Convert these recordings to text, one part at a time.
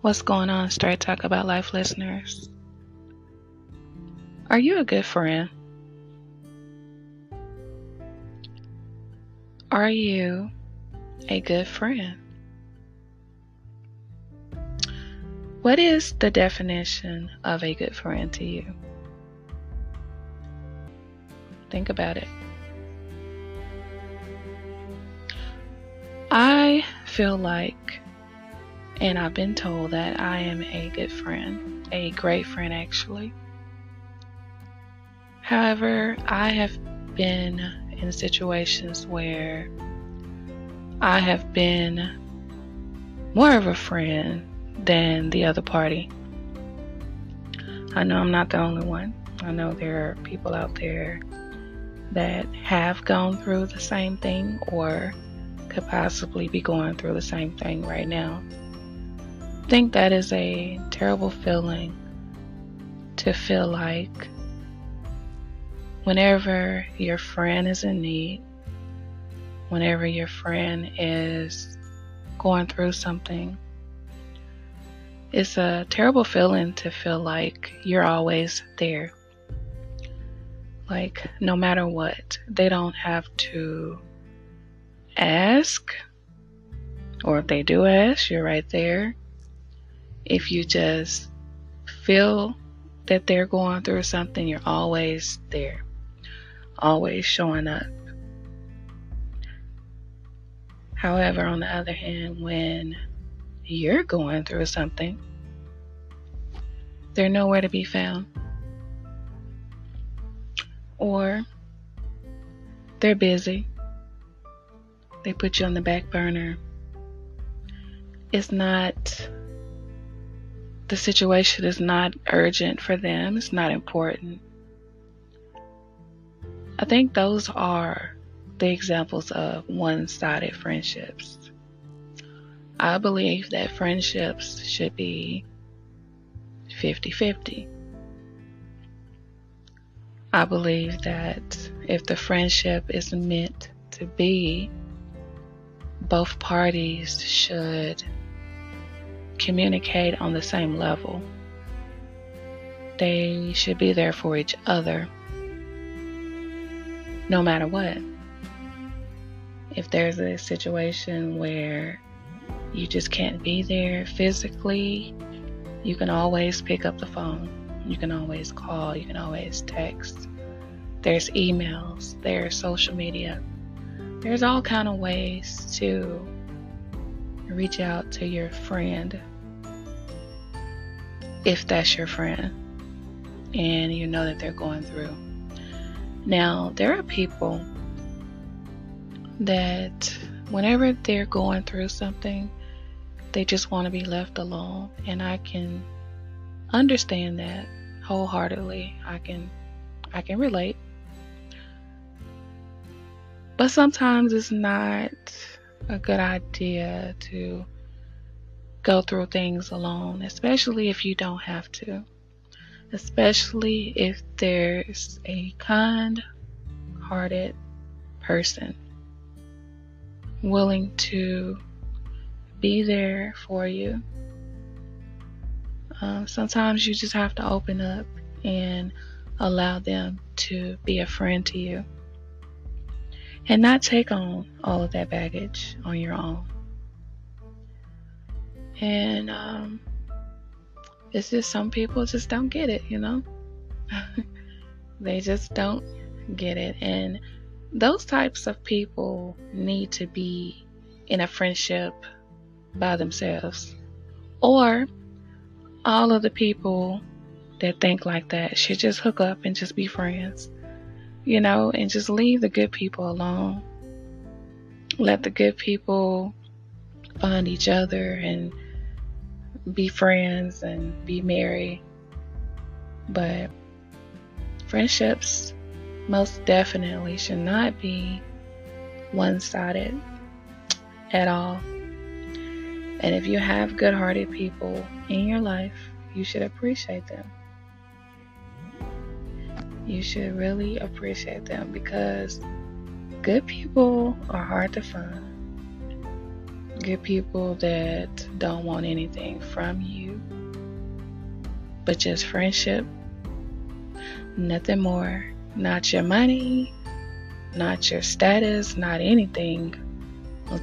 What's going on, Straight Talk About Life listeners? Are you a good friend? Are you a good friend? What is the definition of a good friend to you? Think about it. I feel like and I've been told that I am a good friend, a great friend actually. However, I have been in situations where I have been more of a friend than the other party. I know I'm not the only one. I know there are people out there that have gone through the same thing or could possibly be going through the same thing right now think that is a terrible feeling to feel like whenever your friend is in need, whenever your friend is going through something, it's a terrible feeling to feel like you're always there. Like, no matter what, they don't have to ask, or if they do ask, you're right there if you just feel that they're going through something, you're always there, always showing up. However, on the other hand, when you're going through something, they're nowhere to be found. Or they're busy. They put you on the back burner. It's not the situation is not urgent for them, it's not important. I think those are the examples of one sided friendships. I believe that friendships should be 50 50. I believe that if the friendship is meant to be, both parties should communicate on the same level. They should be there for each other no matter what. If there's a situation where you just can't be there physically, you can always pick up the phone. You can always call, you can always text. There's emails, there's social media. There's all kind of ways to reach out to your friend if that's your friend and you know that they're going through. Now, there are people that whenever they're going through something, they just want to be left alone, and I can understand that wholeheartedly. I can I can relate. But sometimes it's not a good idea to go through things alone, especially if you don't have to. Especially if there's a kind hearted person willing to be there for you. Um, sometimes you just have to open up and allow them to be a friend to you and not take on all of that baggage on your own. And um, it's just some people just don't get it, you know? they just don't get it. And those types of people need to be in a friendship by themselves. Or all of the people that think like that should just hook up and just be friends, you know, and just leave the good people alone. Let the good people find each other and be friends and be merry. But friendships most definitely should not be one sided at all. And if you have good hearted people in your life, you should appreciate them. You should really appreciate them because good people are hard to find. Good people that don't want anything from you, but just friendship. Nothing more. Not your money, not your status, not anything.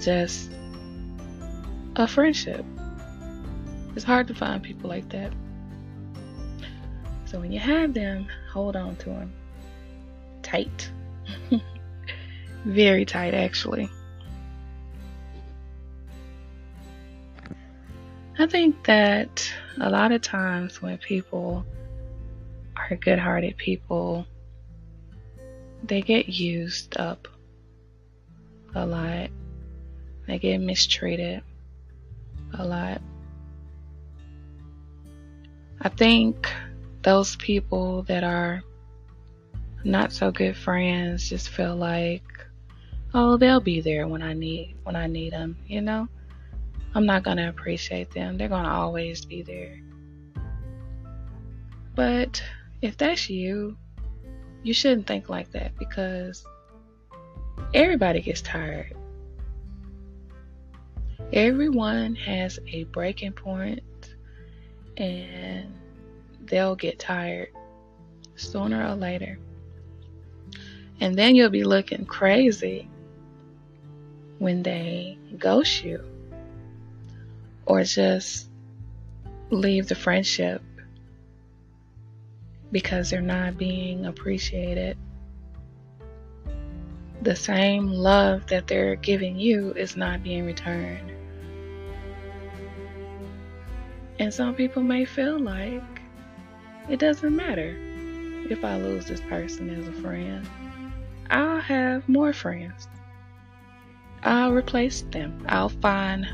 just a friendship. It's hard to find people like that. So when you have them, hold on to them tight. Very tight, actually. I think that a lot of times when people are good hearted people, they get used up a lot. They get mistreated a lot. I think those people that are not so good friends just feel like, oh, they'll be there when I need when I need them, you know? I'm not going to appreciate them. They're going to always be there. But if that's you, you shouldn't think like that because everybody gets tired. Everyone has a breaking point and they'll get tired sooner or later. And then you'll be looking crazy when they ghost you or just leave the friendship because they're not being appreciated. The same love that they're giving you is not being returned. And some people may feel like it doesn't matter if I lose this person as a friend. I'll have more friends. I'll replace them. I'll find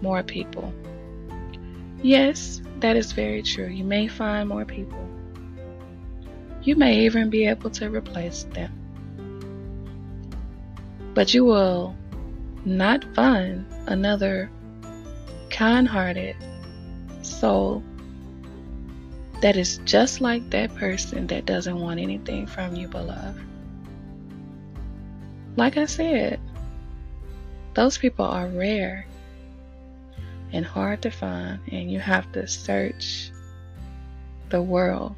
more people. Yes, that is very true. You may find more people. You may even be able to replace them. But you will not find another kind hearted soul that is just like that person that doesn't want anything from you but love. Like I said, those people are rare and hard to find, and you have to search the world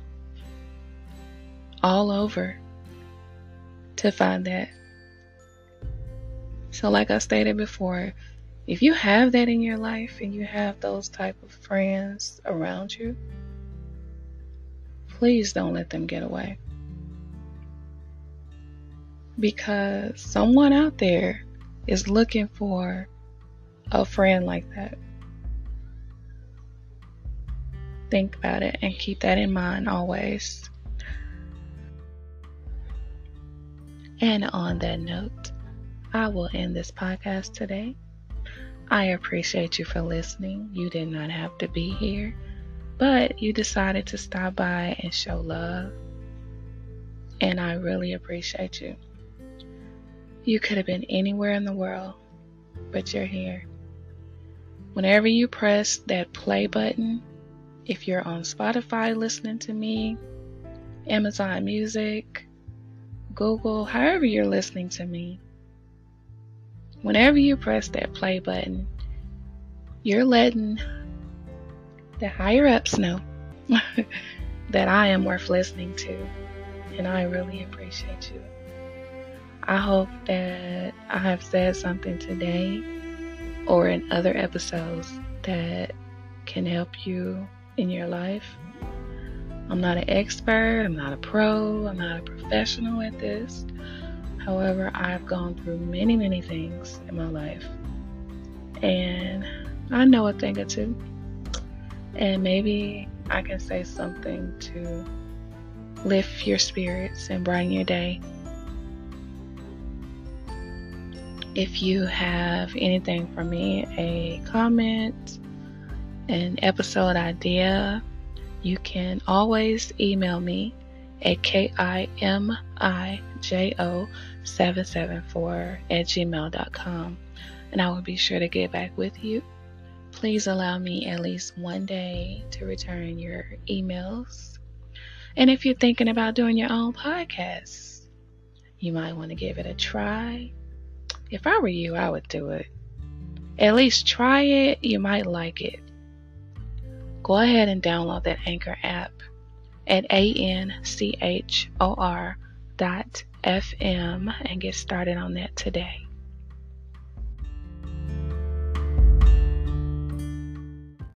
all over to find that. So, like I stated before, if you have that in your life and you have those type of friends around you, please don't let them get away. Because someone out there is looking for a friend like that. Think about it and keep that in mind always. And on that note, I will end this podcast today. I appreciate you for listening. You did not have to be here, but you decided to stop by and show love. And I really appreciate you. You could have been anywhere in the world, but you're here. Whenever you press that play button, if you're on Spotify listening to me, Amazon Music, Google, however you're listening to me, whenever you press that play button, you're letting the higher ups know that I am worth listening to, and I really appreciate you. I hope that I have said something today or in other episodes that can help you in your life. I'm not an expert, I'm not a pro, I'm not a professional at this. However, I've gone through many, many things in my life. And I know a thing or two. And maybe I can say something to lift your spirits and brighten your day. If you have anything for me, a comment, an episode idea, you can always email me at kimijo774 at gmail.com and I will be sure to get back with you. Please allow me at least one day to return your emails. And if you're thinking about doing your own podcast, you might want to give it a try. If I were you, I would do it. at least try it. You might like it. Go ahead and download that Anchor app at A N C H O R dot FM and get started on that today.